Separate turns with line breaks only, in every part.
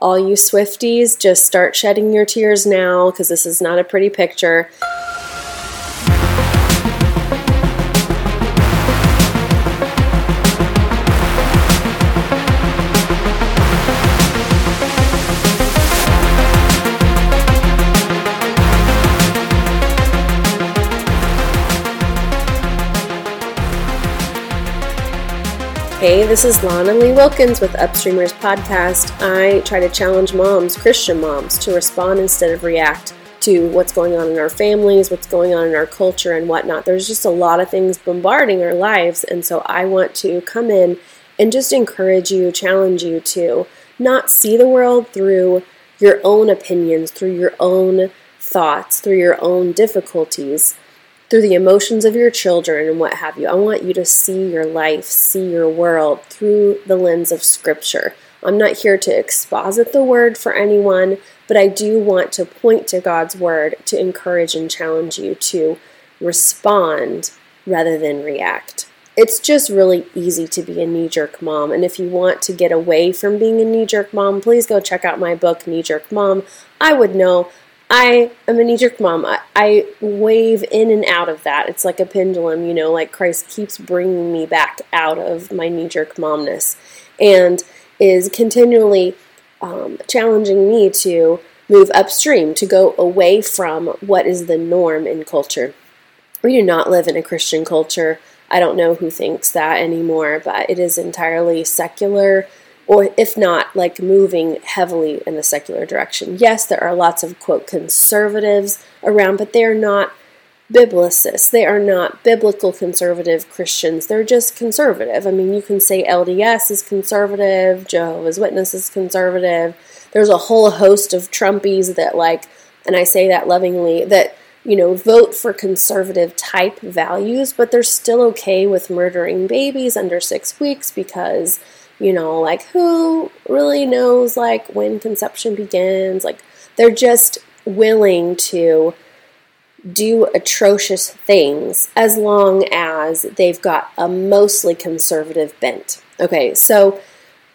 All you Swifties, just start shedding your tears now because this is not a pretty picture. This is Lana Lee Wilkins with Upstreamers Podcast. I try to challenge moms, Christian moms, to respond instead of react to what's going on in our families, what's going on in our culture, and whatnot. There's just a lot of things bombarding our lives, and so I want to come in and just encourage you, challenge you to not see the world through your own opinions, through your own thoughts, through your own difficulties through the emotions of your children and what have you. I want you to see your life, see your world through the lens of Scripture. I'm not here to exposit the word for anyone, but I do want to point to God's word to encourage and challenge you to respond rather than react. It's just really easy to be a knee jerk mom. And if you want to get away from being a knee jerk mom, please go check out my book, Knee Jerk Mom. I would know I am a knee jerk mom. I, I, wave in and out of that. It's like a pendulum, you know, like Christ keeps bringing me back out of my knee jerk momness and is continually um, challenging me to move upstream, to go away from what is the norm in culture. We do not live in a Christian culture. I don't know who thinks that anymore, but it is entirely secular or if not, like moving heavily in the secular direction. Yes, there are lots of quote conservatives around, but they're not biblicists. They are not biblical conservative Christians. They're just conservative. I mean, you can say LDS is conservative, Jehovah's Witness is conservative. There's a whole host of Trumpies that, like, and I say that lovingly, that, you know, vote for conservative type values, but they're still okay with murdering babies under six weeks because you know, like who really knows like when conception begins? Like they're just willing to do atrocious things as long as they've got a mostly conservative bent. Okay, so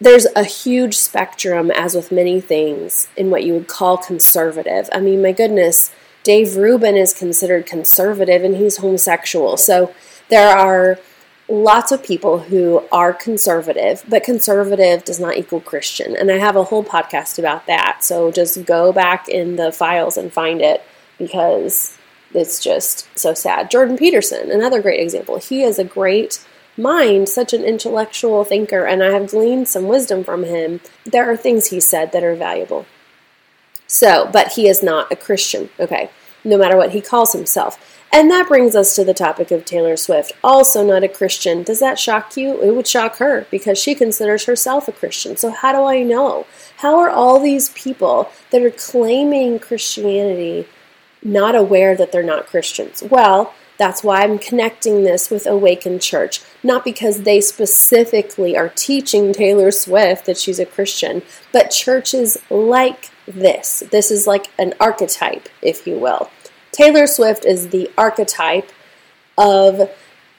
there's a huge spectrum, as with many things, in what you would call conservative. I mean, my goodness, Dave Rubin is considered conservative and he's homosexual. So there are lots of people who are conservative, but conservative does not equal Christian. And I have a whole podcast about that. So just go back in the files and find it because it's just so sad. Jordan Peterson, another great example. He is a great mind, such an intellectual thinker, and I have gleaned some wisdom from him. There are things he said that are valuable. So, but he is not a Christian, okay, no matter what he calls himself. And that brings us to the topic of Taylor Swift, also not a Christian. Does that shock you? It would shock her because she considers herself a Christian. So, how do I know? How are all these people that are claiming Christianity not aware that they're not Christians? Well, that's why I'm connecting this with Awakened Church. Not because they specifically are teaching Taylor Swift that she's a Christian, but churches like this. This is like an archetype, if you will. Taylor Swift is the archetype of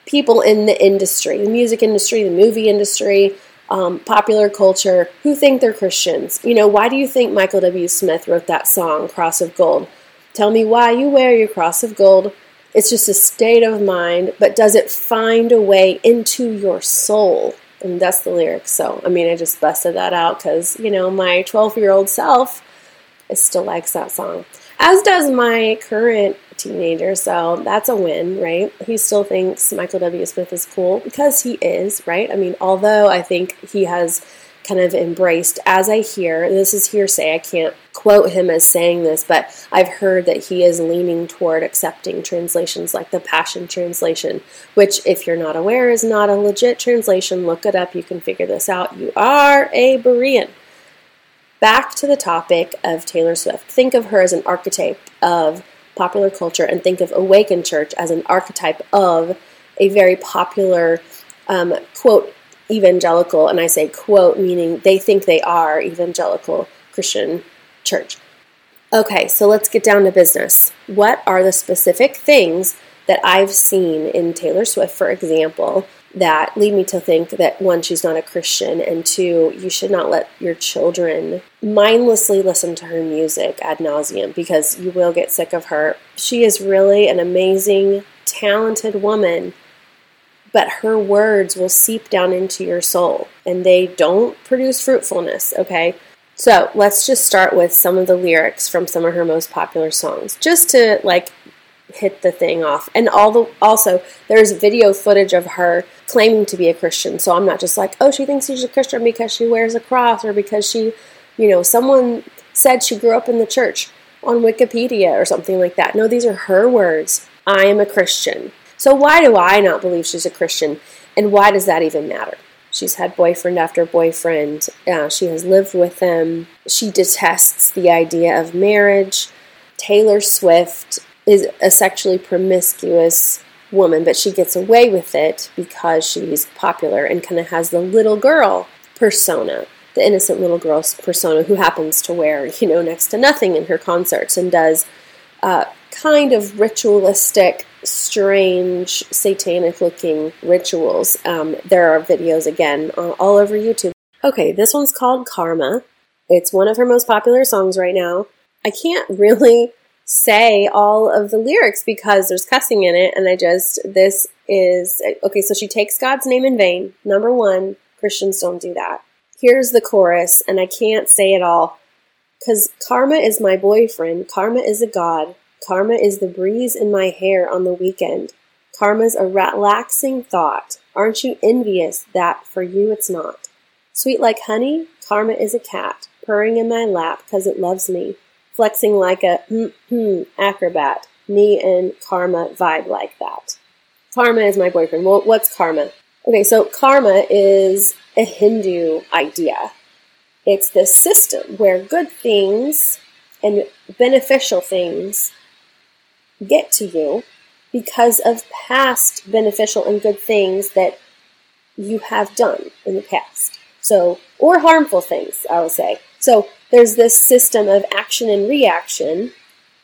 people in the industry, the music industry, the movie industry, um, popular culture, who think they're Christians. You know, why do you think Michael W. Smith wrote that song, Cross of Gold? Tell me why you wear your cross of gold. It's just a state of mind, but does it find a way into your soul? And that's the lyrics. So, I mean, I just busted that out because, you know, my 12 year old self still likes that song as does my current teenager. So that's a win, right? He still thinks Michael W. Smith is cool because he is, right? I mean, although I think he has kind of embraced, as I hear, this is hearsay, I can't quote him as saying this, but I've heard that he is leaning toward accepting translations like the Passion Translation, which, if you're not aware, is not a legit translation. Look it up, you can figure this out. You are a Berean back to the topic of Taylor Swift. Think of her as an archetype of popular culture and think of Awakened Church as an archetype of a very popular, um, quote, evangelical, and I say quote, meaning they think they are evangelical Christian church. Okay, so let's get down to business. What are the specific things that I've seen in Taylor Swift, for example, that lead me to think that one, she's not a Christian, and two, you should not let your children mindlessly listen to her music ad nauseum because you will get sick of her. She is really an amazing, talented woman, but her words will seep down into your soul and they don't produce fruitfulness, okay? So let's just start with some of the lyrics from some of her most popular songs, just to like hit the thing off. And all the also there's video footage of her claiming to be a Christian. So I'm not just like, oh, she thinks she's a Christian because she wears a cross or because she, you know, someone said she grew up in the church on Wikipedia or something like that. No, these are her words. I am a Christian. So why do I not believe she's a Christian? And why does that even matter? She's had boyfriend after boyfriend. Uh, she has lived with them. She detests the idea of marriage. Taylor Swift is a sexually promiscuous woman, but she gets away with it because she's popular and kind of has the little girl persona, the innocent little girl persona who happens to wear, you know, next to nothing in her concerts and does uh, kind of ritualistic, strange, satanic looking rituals. Um, there are videos again all over YouTube. Okay, this one's called Karma. It's one of her most popular songs right now. I can't really say all of the lyrics because there's cussing in it. And I just, this is, okay, so she takes God's name in vain. Number one, Christians don't do that. Here's the chorus, and I can't say it all because karma is my boyfriend. Karma is a god. Karma is the breeze in my hair on the weekend. Karma's a relaxing thought. Aren't you envious that for you it's not? Sweet like honey, karma is a cat, purring in my lap because it loves me flexing like a hmm, hmm acrobat. Me and Karma vibe like that. Karma is my boyfriend. Well, what's karma? Okay, so karma is a Hindu idea. It's this system where good things and beneficial things get to you because of past beneficial and good things that you have done in the past. So, or harmful things, I would say. So, there's this system of action and reaction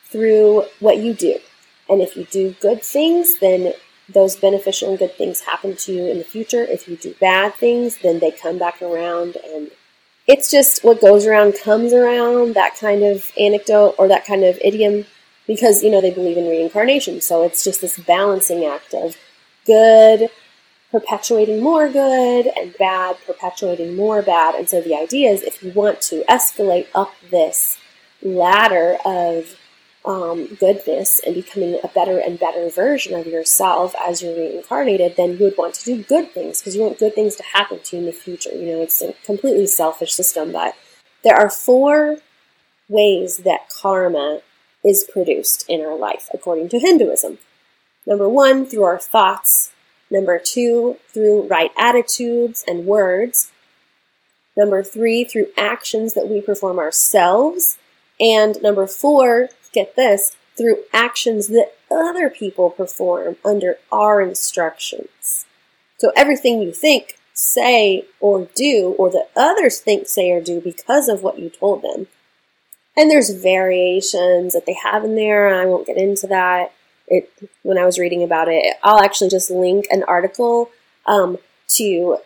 through what you do. And if you do good things, then those beneficial and good things happen to you in the future. If you do bad things, then they come back around and it's just what goes around comes around, that kind of anecdote or that kind of idiom, because, you know, they believe in reincarnation. So it's just this balancing act of good perpetuating more good and bad perpetuating more bad. And so the idea is if you want to escalate up this ladder of um, goodness and becoming a better and better version of yourself as you're reincarnated, then you would want to do good things because you want good things to happen to you in the future. You know, it's a completely selfish system, but there are four ways that karma is produced in our life according to Hinduism. Number one, through our thoughts Number two, through right attitudes and words. Number three, through actions that we perform ourselves. And number four, get this, through actions that other people perform under our instructions. So everything you think, say, or do, or that others think, say, or do because of what you told them. And there's variations that they have in there. I won't get into that it when I was reading about it. I'll actually just link an article um, to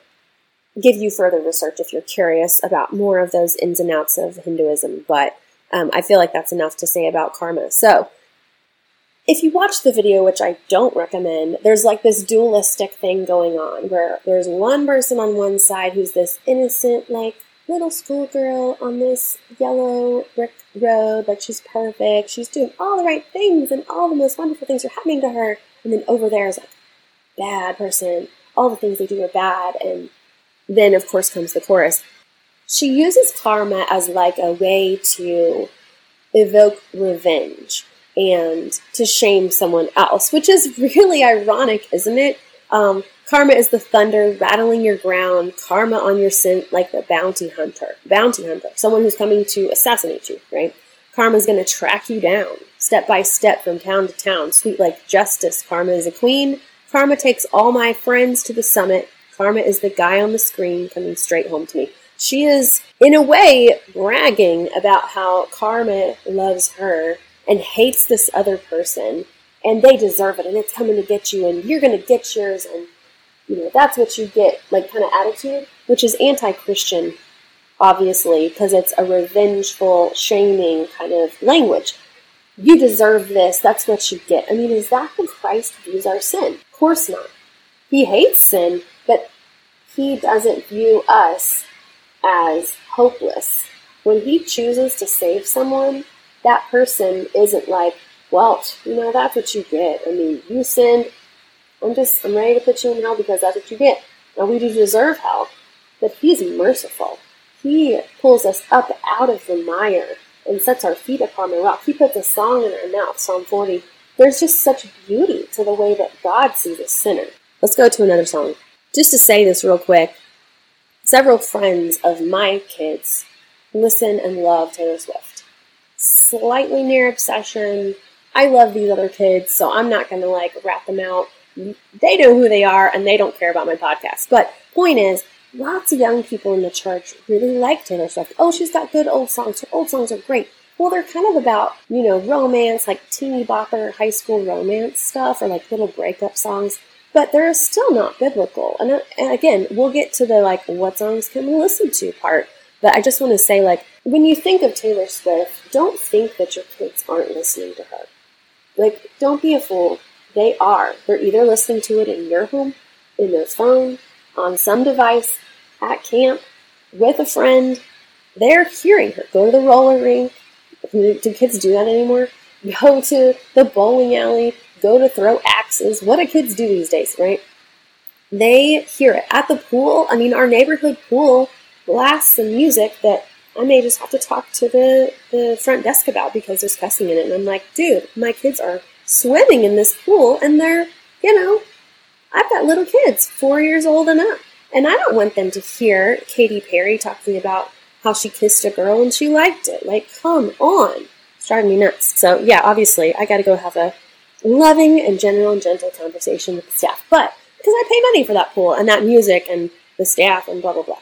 give you further research if you're curious about more of those ins and outs of Hinduism. But um, I feel like that's enough to say about karma. So if you watch the video, which I don't recommend, there's like this dualistic thing going on where there's one person on one side who's this innocent, like little schoolgirl on this yellow brick road, like she's perfect, she's doing all the right things, and all the most wonderful things are happening to her. And then over there is like bad person, all the things they do are bad, and then of course comes the chorus. She uses karma as like a way to evoke revenge and to shame someone else, which is really ironic, isn't it? Um, karma is the thunder rattling your ground, karma on your sin, like the bounty hunter. Bounty hunter, someone who's coming to assassinate you, right? Karma is going to track you down, step by step from town to town. Sweet like justice, karma is a queen. Karma takes all my friends to the summit. Karma is the guy on the screen coming straight home to me. She is, in a way, bragging about how karma loves her and hates this other person and they deserve it and it's coming to get you and you're going to get yours and you know, that's what you get, like kind of attitude, which is anti Christian, obviously, because it's a revengeful, shaming kind of language. You deserve this, that's what you get. I mean, is that how Christ views our sin? Of course not. He hates sin, but he doesn't view us as hopeless. When he chooses to save someone, that person isn't like, well, you know, that's what you get. I mean, you sinned. I'm just, I'm ready to put you in hell because that's what you get. Now, we do deserve hell, but he's merciful. He pulls us up out of the mire and sets our feet upon the rock. He puts a song in our mouth, Psalm 40. There's just such beauty to the way that God sees a sinner. Let's go to another song. Just to say this real quick, several friends of my kids listen and love Taylor Swift. Slightly near obsession. I love these other kids, so I'm not going to like rat them out. They know who they are and they don't care about my podcast. But point is, lots of young people in the church really like Taylor Swift. Oh, she's got good old songs. Her old songs are great. Well, they're kind of about, you know, romance, like teeny bopper high school romance stuff or like little breakup songs but they're still not biblical. And, uh, and again, we'll get to the like, what songs can we listen to part. But I just want to say, like, when you think of Taylor Swift, don't think that your kids aren't listening to her. Like, don't be a fool. They are. They're either listening to it in your home, in their phone, on some device, at camp, with a friend. They're hearing her. Go to the roller rink. Do kids do that anymore? Go to the bowling alley go to throw axes. What do kids do these days, right? They hear it at the pool. I mean, our neighborhood pool blasts some music that I may just have to talk to the, the front desk about because there's cussing in it. And I'm like, dude, my kids are swimming in this pool and they're, you know, I've got little kids, four years old and up. And I don't want them to hear Katy Perry talking about how she kissed a girl and she liked it. Like, come on. It's driving me nuts. So, yeah, obviously, I got to go have a loving and general and gentle conversation with the staff. But because I pay money for that pool and that music and the staff and blah, blah, blah.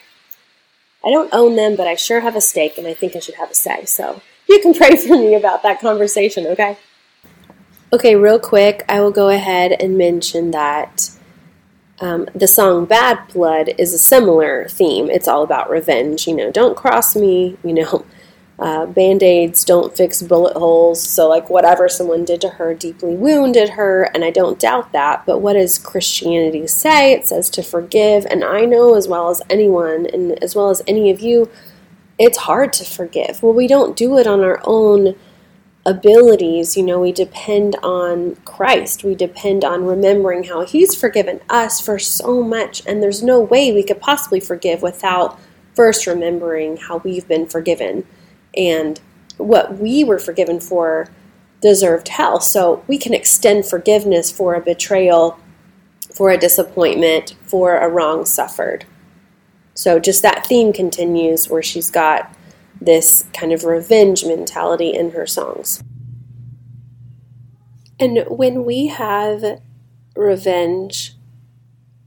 I don't own them, but I sure have a stake and I think I should have a say. So you can pray for me about that conversation, okay? Okay, real quick, I will go ahead and mention that um, the song Bad Blood is a similar theme. It's all about revenge. You know, don't cross me, you know, uh, Band aids don't fix bullet holes, so, like, whatever someone did to her deeply wounded her, and I don't doubt that. But what does Christianity say? It says to forgive, and I know as well as anyone, and as well as any of you, it's hard to forgive. Well, we don't do it on our own abilities. You know, we depend on Christ, we depend on remembering how He's forgiven us for so much, and there's no way we could possibly forgive without first remembering how we've been forgiven and what we were forgiven for deserved hell. So we can extend forgiveness for a betrayal, for a disappointment, for a wrong suffered. So just that theme continues where she's got this kind of revenge mentality in her songs. And when we have revenge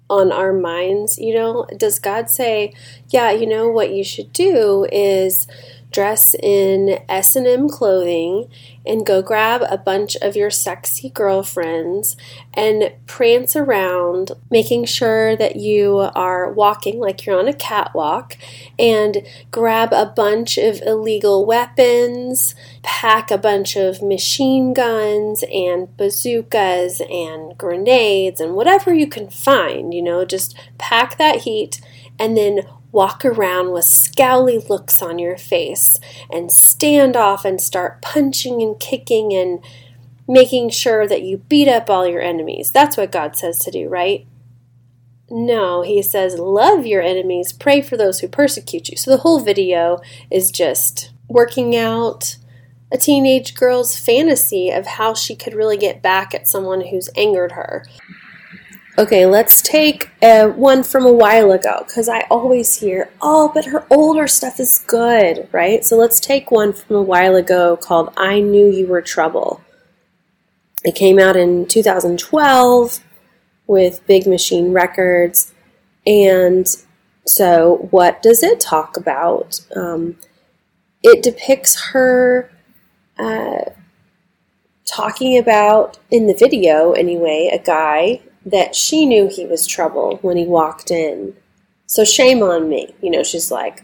on our minds, you know, does God say, yeah, you know, what you should do is dress in S&M clothing and go grab a bunch of your sexy girlfriends and prance around making sure that you are walking like you're on a catwalk and grab a bunch of illegal weapons, pack a bunch of machine guns and bazookas and grenades and whatever you can find, you know, just pack that heat and then walk around with scowly looks on your face and stand off and start punching and kicking and making sure that you beat up all your enemies. That's what God says to do, right? No, he says, love your enemies, pray for those who persecute you. So the whole video is just working out a teenage girl's fantasy of how she could really get back at someone who's angered her. Okay, let's take uh, one from a while ago because I always hear, oh, but her older stuff is good, right? So let's take one from a while ago called I Knew You Were Trouble. It came out in 2012 with Big Machine Records. And so, what does it talk about? Um, it depicts her uh, talking about, in the video anyway, a guy that she knew he was trouble when he walked in. So shame on me. You know, she's like,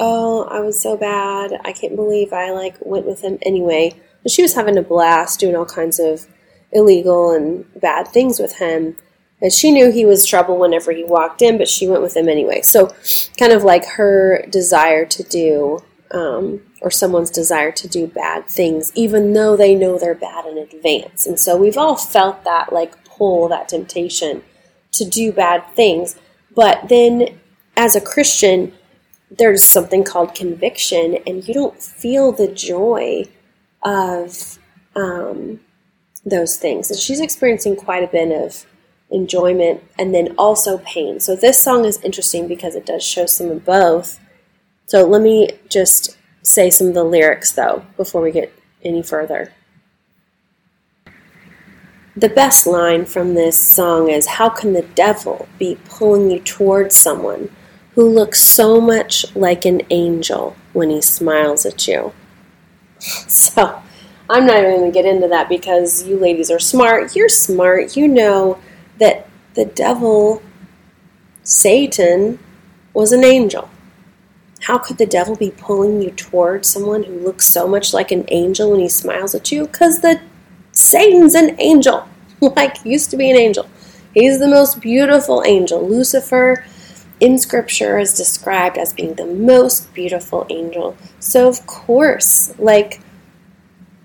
oh, I was so bad. I can't believe I like went with him anyway. But she was having a blast doing all kinds of illegal and bad things with him. And she knew he was trouble whenever he walked in, but she went with him anyway. So, kind of like her desire to do, um, or someone's desire to do bad things, even though they know they're bad in advance. And so, we've all felt that like pull, that temptation to do bad things. But then, as a Christian, there's something called conviction, and you don't feel the joy of um, those things. And she's experiencing quite a bit of enjoyment and then also pain. So this song is interesting because it does show some of both. So let me just say some of the lyrics though before we get any further. The best line from this song is How can the devil be pulling you towards someone who looks so much like an angel when he smiles at you? So, I'm not even going to get into that because you ladies are smart. You're smart. You know that the devil, Satan, was an angel. How could the devil be pulling you towards someone who looks so much like an angel when he smiles at you? Because the Satan's an angel, like used to be an angel. He's the most beautiful angel. Lucifer in scripture is described as being the most beautiful angel. So of course, like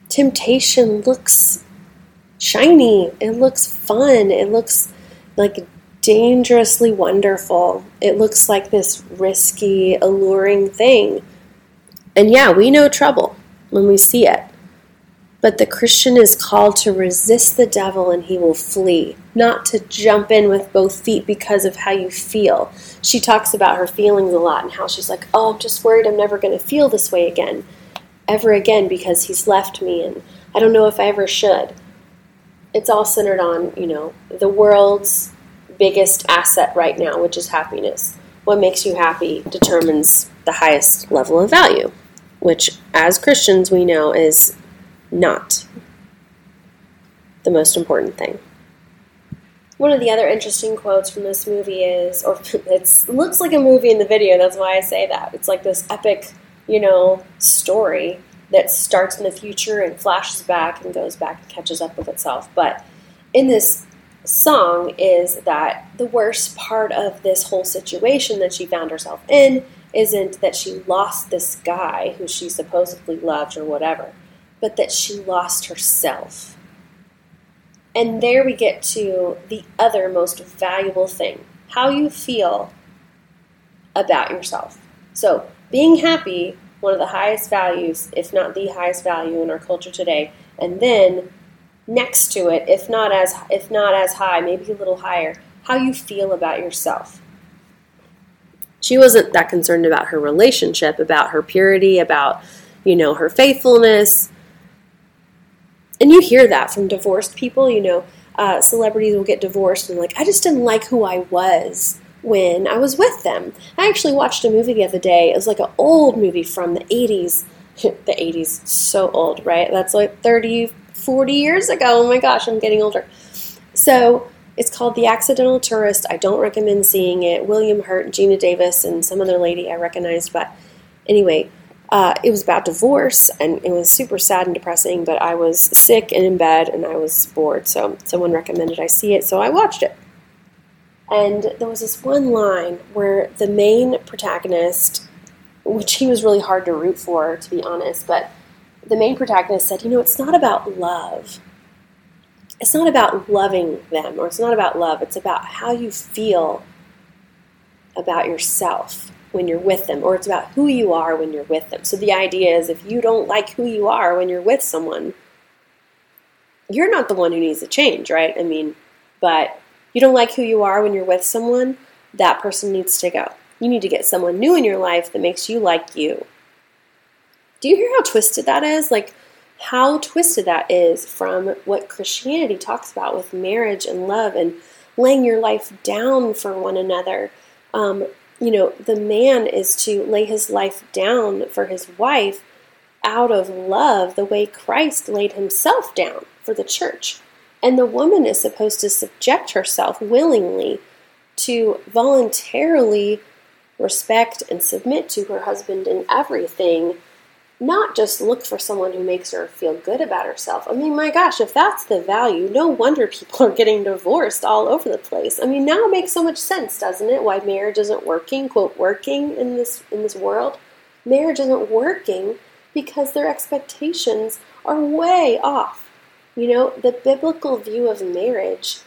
temptation looks shiny, it looks fun, it looks like dangerously wonderful. It looks like this risky, alluring thing. And yeah, we know trouble when we see it. But the Christian is called to resist the devil and he will flee, not to jump in with both feet because of how you feel. She talks about her feelings a lot and how she's like, oh, I'm just worried I'm never going to feel this way again, ever again, because he's left me and I don't know if I ever should it's all centered on, you know, the world's biggest asset right now, which is happiness. What makes you happy determines the highest level of value, which as Christians we know is not the most important thing. One of the other interesting quotes from this movie is, or it looks like a movie in the video, that's why I say that. It's like this epic, you know, story that starts in the future and flashes back and goes back and catches up with itself. But in this song is that the worst part of this whole situation that she found herself in isn't that she lost this guy who she supposedly loved or whatever, but that she lost herself. And there we get to the other most valuable thing how you feel about yourself. So, being happy one of the highest values, if not the highest value in our culture today. And then next to it, if not as if not as high, maybe a little higher, how you feel about yourself. She wasn't that concerned about her relationship, about her purity, about, you know, her faithfulness. And you hear that from divorced people, you know, uh, celebrities will get divorced and like, I just didn't like who I was when I was with them. I actually watched a movie the other day. It was like an old movie from the 80s. the 80s, so old, right? That's like 30, 40 years ago. Oh my gosh, I'm getting older. So it's called The Accidental Tourist. I don't recommend seeing it. William Hurt, Geena Davis, and some other lady I recognized. But anyway, uh, it was about divorce, and it was super sad and depressing. But I was sick and in bed, and I was bored. So someone recommended I see it, so I watched it. And there was this one line where the main protagonist, which he was really hard to root for, to be honest, but the main protagonist said, You know, it's not about love. It's not about loving them, or it's not about love. It's about how you feel about yourself when you're with them, or it's about who you are when you're with them. So the idea is if you don't like who you are when you're with someone, you're not the one who needs to change, right? I mean, but you don't like who you are when you're with someone, that person needs to go. You need to get someone new in your life that makes you like you. Do you hear how twisted that is? Like, how twisted that is from what Christianity talks about with marriage and love and laying your life down for one another. Um, you know, the man is to lay his life down for his wife out of love, the way Christ laid himself down for the church. And the woman is supposed to subject herself willingly to voluntarily respect and submit to her husband in everything, not just look for someone who makes her feel good about herself. I mean, my gosh, if that's the value, no wonder people are getting divorced all over the place. I mean, now it makes so much sense, doesn't it? Why marriage isn't working, quote, working in this in this world. Marriage isn't working because their expectations are way off. You know, the biblical view of marriage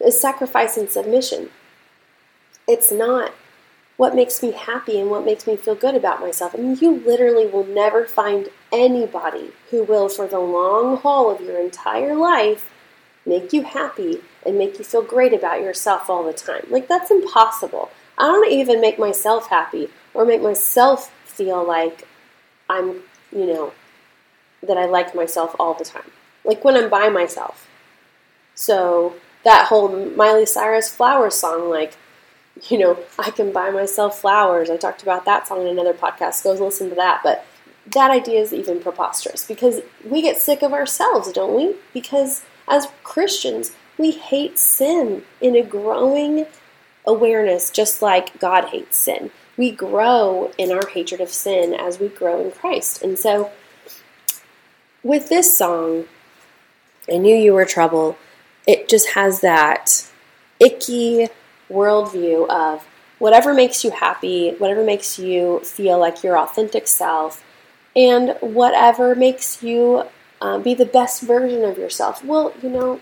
is sacrifice and submission. It's not what makes me happy and what makes me feel good about myself. I mean, you literally will never find anybody who will, for the long haul of your entire life, make you happy and make you feel great about yourself all the time. Like, that's impossible. I don't even make myself happy or make myself feel like I'm, you know, that I like myself all the time. Like when I'm by myself. So, that whole Miley Cyrus Flowers song, like, you know, I can buy myself flowers. I talked about that song in another podcast. Go listen to that. But that idea is even preposterous because we get sick of ourselves, don't we? Because as Christians, we hate sin in a growing awareness, just like God hates sin. We grow in our hatred of sin as we grow in Christ. And so, with this song, I knew you were trouble. It just has that icky, worldview of whatever makes you happy, whatever makes you feel like your authentic self, and whatever makes you uh, be the best version of yourself. Well, you know,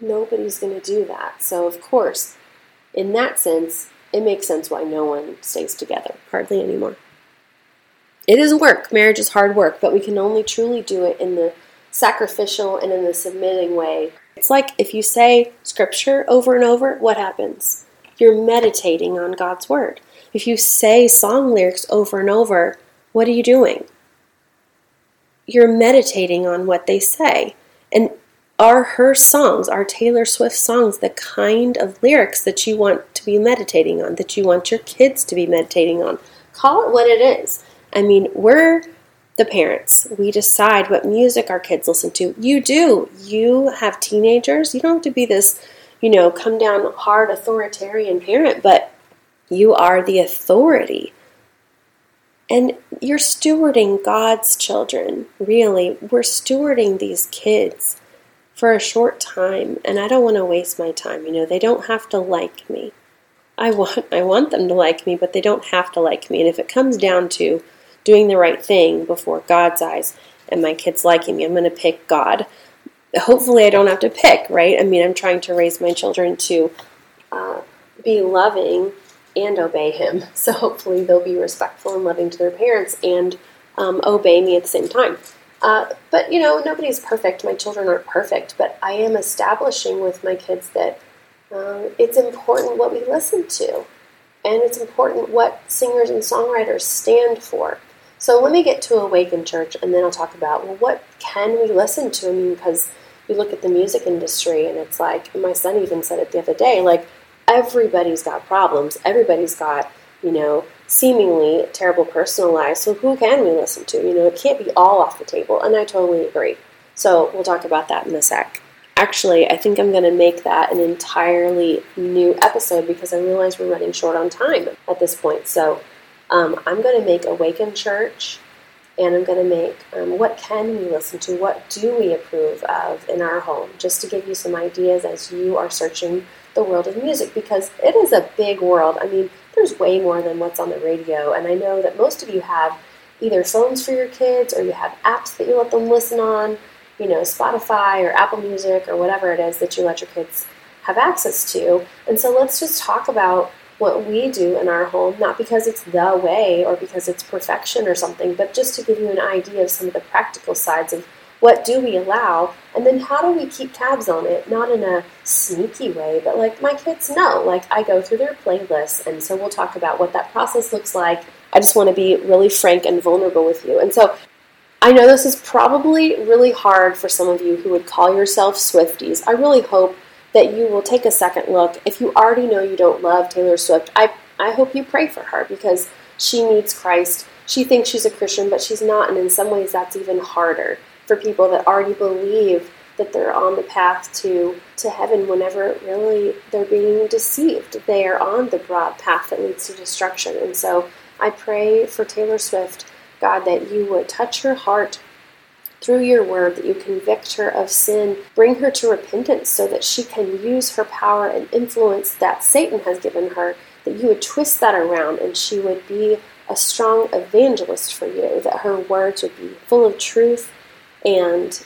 nobody's going to do that. So, of course, in that sense, it makes sense why no one stays together, hardly anymore. It is work. Marriage is hard work, but we can only truly do it in the sacrificial and in the submitting way. It's like if you say scripture over and over, what happens? You're meditating on God's Word. If you say song lyrics over and over, what are you doing? You're meditating on what they say. And are her songs, are Taylor Swift songs, the kind of lyrics that you want to be meditating on, that you want your kids to be meditating on? Call it what it is. I mean, we're the parents. We decide what music our kids listen to. You do. You have teenagers. You don't have to be this you know, come down hard authoritarian parent, but you are the authority. And you're stewarding God's children, really. We're stewarding these kids for a short time, and I don't want to waste my time. You know, they don't have to like me. I want I want them to like me, but they don't have to like me. And if it comes down to doing the right thing before God's eyes and my kids liking me, I'm going to pick God hopefully I don't have to pick, right? I mean, I'm trying to raise my children to uh, be loving and obey Him. So hopefully they'll be respectful and loving to their parents and um, obey me at the same time. Uh, but you know, nobody's perfect. My children aren't perfect, but I am establishing with my kids that um, it's important what we listen to, and it's important what singers and songwriters stand for. So let me get to Awaken Church, and then I'll talk about well, what can we listen to? I mean, because you look at the music industry and it's like my son even said it the other day like everybody's got problems. Everybody's got you know seemingly terrible personal lives. So who can we listen to? You know it can't be all off the table. And i totally agree. So we'll talk about that in a sec. Actually i think i'm going to make that an entirely new episode because i realize we're running short on time at this point. So um, i'm going to make awaken church and I'm going to make um, what can we listen to, what do we approve of in our home, just to give you some ideas as you are searching the world of music because it is a big world. I mean, there's way more than what's on the radio, and I know that most of you have either phones for your kids or you have apps that you let them listen on, you know, Spotify or Apple Music or whatever it is that you let your kids have access to. And so let's just talk about what we do in our home, not because it's the way or because it's perfection or something, but just to give you an idea of some of the practical sides of what do we allow and then how do we keep tabs on it not in a sneaky way but like my kids know like i go through their playlists and so we'll talk about what that process looks like. I just want to be really frank and vulnerable with you and so i know this is probably really hard for some of you who would call yourself swifties. I really hope that you will take a second look. If you already know you don't love Taylor Swift, I, I hope you pray for her because she needs Christ. She thinks she's a Christian, but she's not, and in some ways that's even harder for people that already believe that they're on the path to, to heaven whenever really they're being deceived. They are on the broad path that leads to destruction. And so I pray for Taylor Swift, God, that you would touch her heart through your word, that you convict her of sin, bring her to repentance so that she can use her power and influence that Satan has given her, that you would twist that around and she would be a strong evangelist for you, that her words would be full of truth and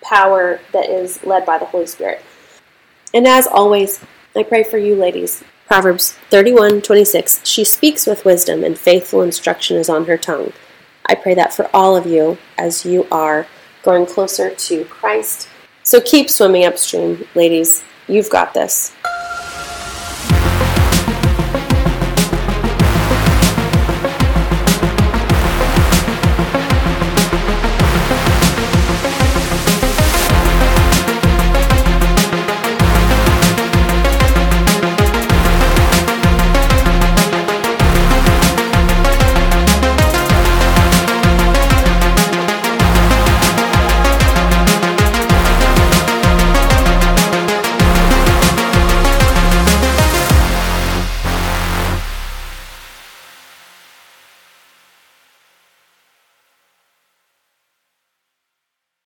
power that is led by the Holy Spirit. And as always, I pray for you, ladies. Proverbs 31 26. She speaks with wisdom, and faithful instruction is on her tongue. I pray that for all of you as you are growing closer to Christ. So keep swimming upstream, ladies. You've got this.